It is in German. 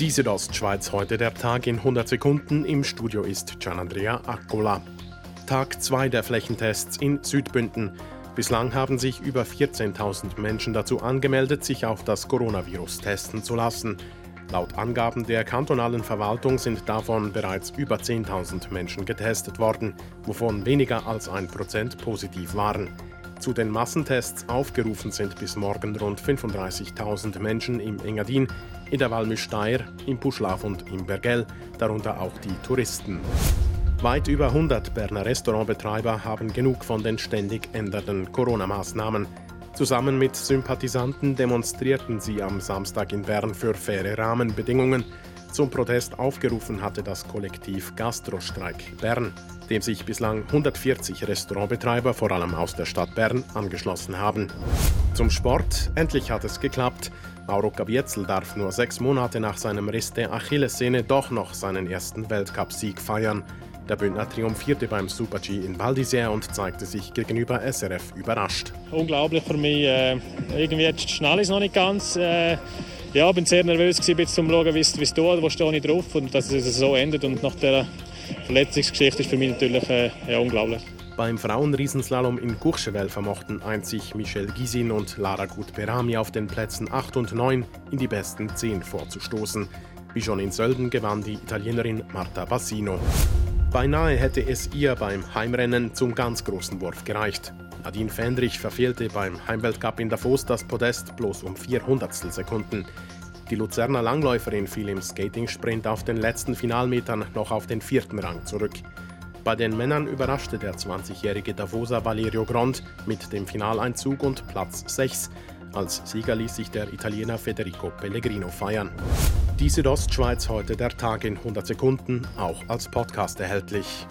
Die Südostschweiz heute der Tag in 100 Sekunden. Im Studio ist Gianandrea Accola. Tag 2 der Flächentests in Südbünden. Bislang haben sich über 14.000 Menschen dazu angemeldet, sich auf das Coronavirus testen zu lassen. Laut Angaben der kantonalen Verwaltung sind davon bereits über 10.000 Menschen getestet worden, wovon weniger als ein Prozent positiv waren. Zu den Massentests aufgerufen sind bis morgen rund 35.000 Menschen im Engadin, in der Walmüsteier, im Puschlaf und im Bergell, darunter auch die Touristen. Weit über 100 Berner Restaurantbetreiber haben genug von den ständig ändernden Corona-Maßnahmen. Zusammen mit Sympathisanten demonstrierten sie am Samstag in Bern für faire Rahmenbedingungen. Zum Protest aufgerufen hatte das Kollektiv Gastrostreik Bern, dem sich bislang 140 Restaurantbetreiber vor allem aus der Stadt Bern angeschlossen haben. Zum Sport, endlich hat es geklappt. Mauro Gavietzel darf nur sechs Monate nach seinem Riss der Achillessehne doch noch seinen ersten Weltcupsieg feiern. Der Bündner triumphierte beim Super-G in Val und zeigte sich gegenüber SRF überrascht. Unglaublich für mich. Äh, irgendwie schnell ist noch nicht ganz. Äh, ja, bin sehr nervös gewesen, um zu schauen, wie es tut, wo stehe ich drauf und dass es so endet. Und nach der Verletzungsgeschichte ist für mich natürlich äh, ja, unglaublich. Beim Frauenriesenslalom in Courchevel vermochten einzig Michelle Gisin und Lara Gut-Berami auf den Plätzen 8 und 9 in die besten 10 vorzustoßen. Wie schon in Sölden gewann die Italienerin Marta Bassino. Beinahe hätte es ihr beim Heimrennen zum ganz großen Wurf gereicht. Nadine Fendrich verfehlte beim Heimweltcup in Davos das Podest bloß um 400 Sekunden. Die Luzerner Langläuferin fiel im Skating-Sprint auf den letzten Finalmetern noch auf den vierten Rang zurück. Bei den Männern überraschte der 20-jährige Davoser Valerio Grond mit dem Finaleinzug und Platz 6. Als Sieger ließ sich der Italiener Federico Pellegrino feiern. Die Südostschweiz heute der Tag in 100 Sekunden, auch als Podcast erhältlich.